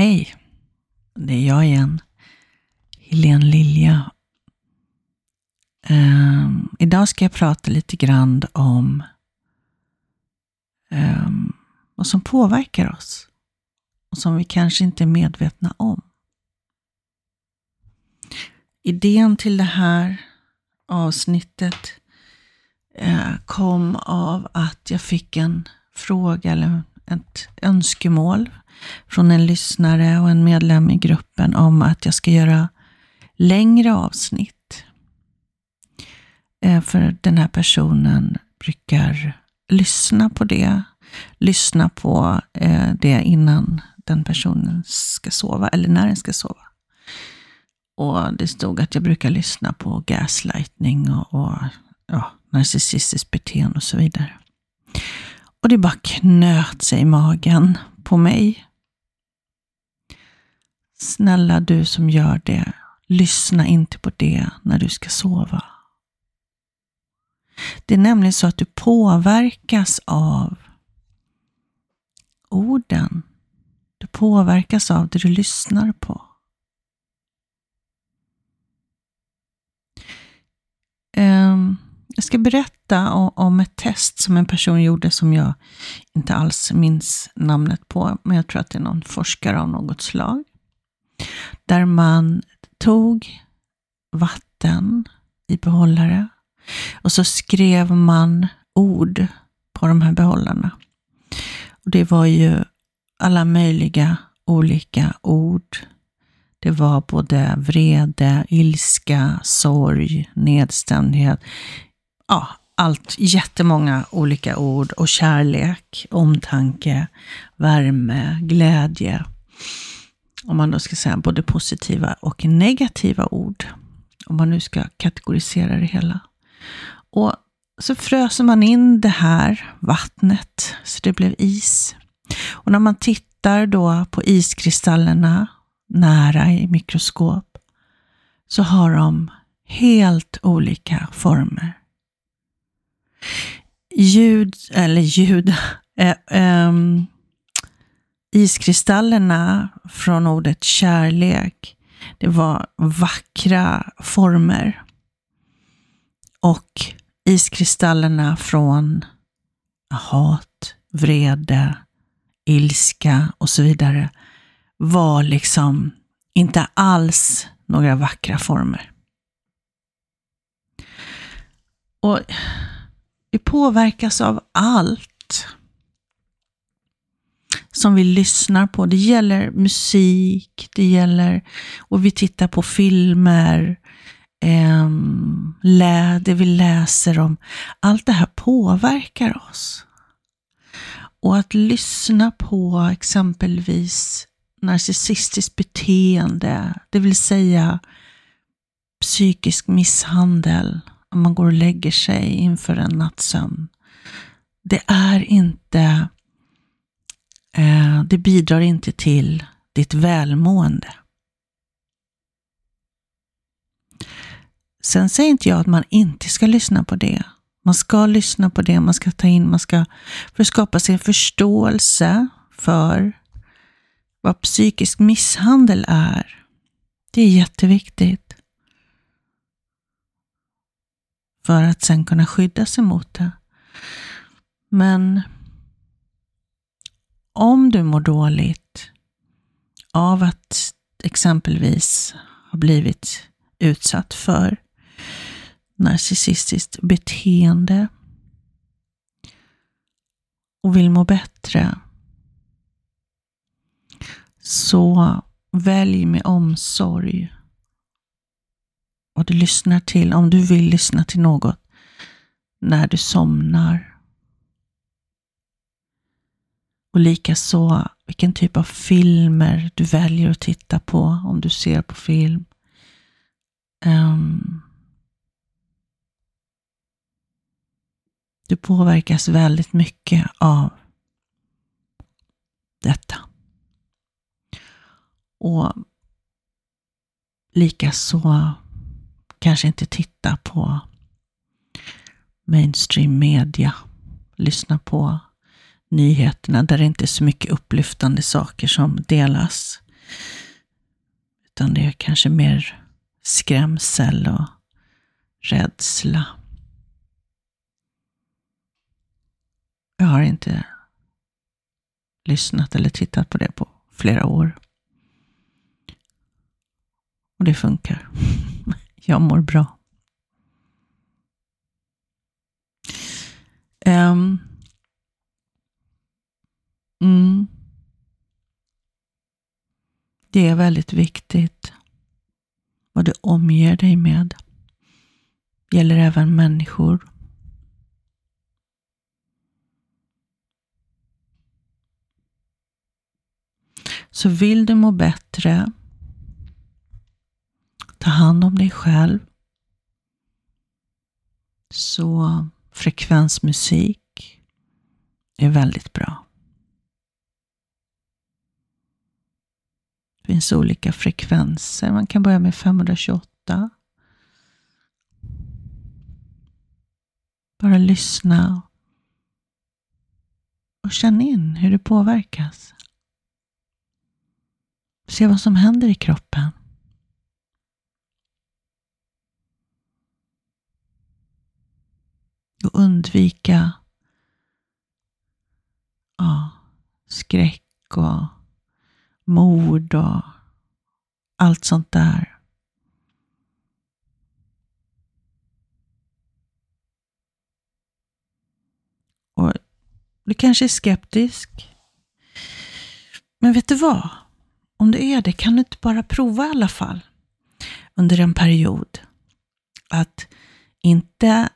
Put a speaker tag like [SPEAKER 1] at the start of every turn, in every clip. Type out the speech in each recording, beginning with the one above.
[SPEAKER 1] Hej, det är jag igen. Helene Lilja. Um, idag ska jag prata lite grann om um, vad som påverkar oss och som vi kanske inte är medvetna om. Idén till det här avsnittet uh, kom av att jag fick en fråga eller ett önskemål från en lyssnare och en medlem i gruppen om att jag ska göra längre avsnitt. Eh, för den här personen brukar lyssna på det, lyssna på eh, det innan den personen ska sova, eller när den ska sova. Och det stod att jag brukar lyssna på gaslightning och, och ja, narcissistiskt beteende och så vidare. Och det bara knöt sig i magen på mig. Snälla du som gör det, lyssna inte på det när du ska sova. Det är nämligen så att du påverkas av orden. Du påverkas av det du lyssnar på. Um, jag ska berätta om ett test som en person gjorde som jag inte alls minns namnet på, men jag tror att det är någon forskare av något slag. Där man tog vatten i behållare och så skrev man ord på de här behållarna. Och det var ju alla möjliga olika ord. Det var både vrede, ilska, sorg, nedstämdhet, ja, allt, jättemånga olika ord och kärlek, omtanke, värme, glädje. Om man då ska säga både positiva och negativa ord. Om man nu ska kategorisera det hela. Och så fröser man in det här vattnet så det blev is. Och när man tittar då på iskristallerna nära i mikroskop så har de helt olika former ljud, eller ljud, eh, eh, iskristallerna från ordet kärlek, det var vackra former. Och iskristallerna från hat, vrede, ilska och så vidare var liksom inte alls några vackra former. Och vi påverkas av allt som vi lyssnar på. Det gäller musik, det gäller, och vi tittar på filmer, eh, lä, det vi läser om. Allt det här påverkar oss. Och att lyssna på exempelvis narcissistiskt beteende, det vill säga psykisk misshandel, om man går och lägger sig inför en nattsömn. Det är inte, eh, det bidrar inte till ditt välmående. Sen säger inte jag att man inte ska lyssna på det. Man ska lyssna på det, man ska ta in, man ska för att skapa sig en förståelse för vad psykisk misshandel är. Det är jätteviktigt. För att sen kunna skydda sig mot det. Men om du mår dåligt av att exempelvis ha blivit utsatt för narcissistiskt beteende och vill må bättre, så välj med omsorg vad du lyssnar till, om du vill lyssna till något när du somnar. Och likaså vilken typ av filmer du väljer att titta på om du ser på film. Um, du påverkas väldigt mycket av detta. Och likaså kanske inte titta på mainstream media. Lyssna på nyheterna där det inte är så mycket upplyftande saker som delas. Utan det är kanske mer skrämsel och rädsla. Jag har inte lyssnat eller tittat på det på flera år. Och det funkar. Jag mår bra. Um, mm. Det är väldigt viktigt vad du omger dig med. Det gäller även människor. Så vill du må bättre, om dig själv, så frekvensmusik är väldigt bra. Det finns olika frekvenser. Man kan börja med 528. Bara lyssna och känn in hur det påverkas. Se vad som händer i kroppen. Och undvika ja, skräck och mord och allt sånt där. Och du kanske är skeptisk. Men vet du vad? Om du är det, kan du inte bara prova i alla fall under en period att inte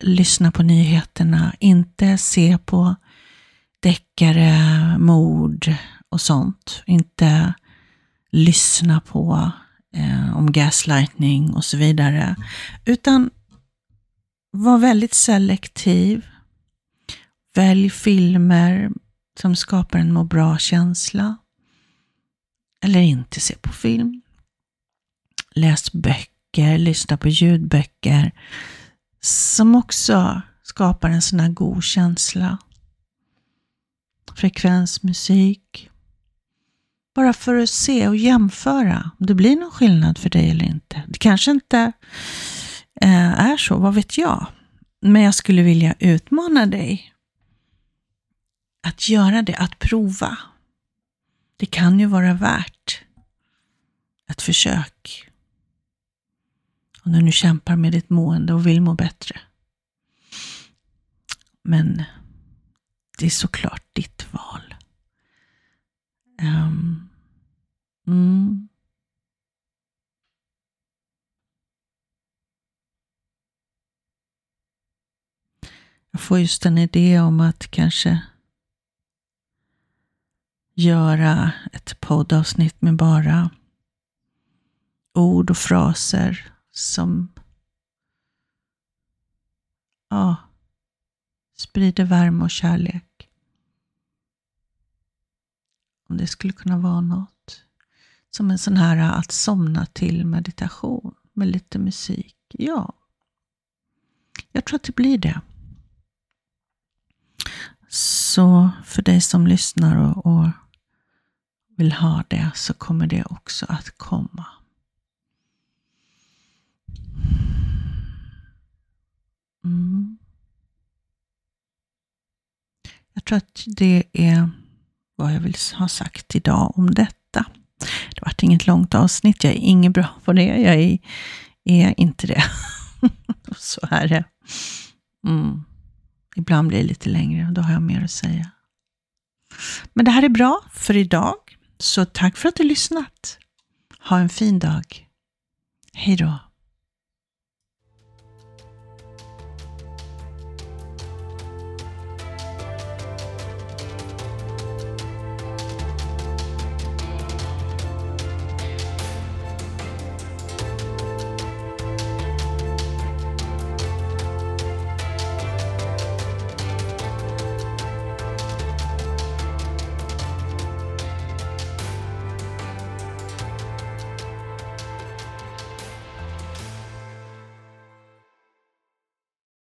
[SPEAKER 1] lyssna på nyheterna, inte se på deckare, mord och sånt. Inte lyssna på eh, om gaslightning och så vidare. Utan var väldigt selektiv. Välj filmer som skapar en må bra-känsla. Eller inte se på film. Läs böcker, lyssna på ljudböcker som också skapar en sån här god känsla. Frekvensmusik. Bara för att se och jämföra om det blir någon skillnad för dig eller inte. Det kanske inte eh, är så, vad vet jag? Men jag skulle vilja utmana dig att göra det, att prova. Det kan ju vara värt ett försök. Om du nu kämpar med ditt mående och vill må bättre. Men det är såklart ditt val. Um, mm. Jag får just en idé om att kanske göra ett poddavsnitt med bara ord och fraser som ja, sprider värme och kärlek. Om det skulle kunna vara något. Som en sån här att somna till meditation med lite musik. Ja, jag tror att det blir det. Så för dig som lyssnar och, och vill ha det så kommer det också att komma. Mm. Jag tror att det är vad jag vill ha sagt idag om detta. Det vart inget långt avsnitt. Jag är ingen bra på det. Jag är, är inte det. Så är det. Mm. Ibland blir det lite längre och då har jag mer att säga. Men det här är bra för idag. Så tack för att du lyssnat. Ha en fin dag. Hej då.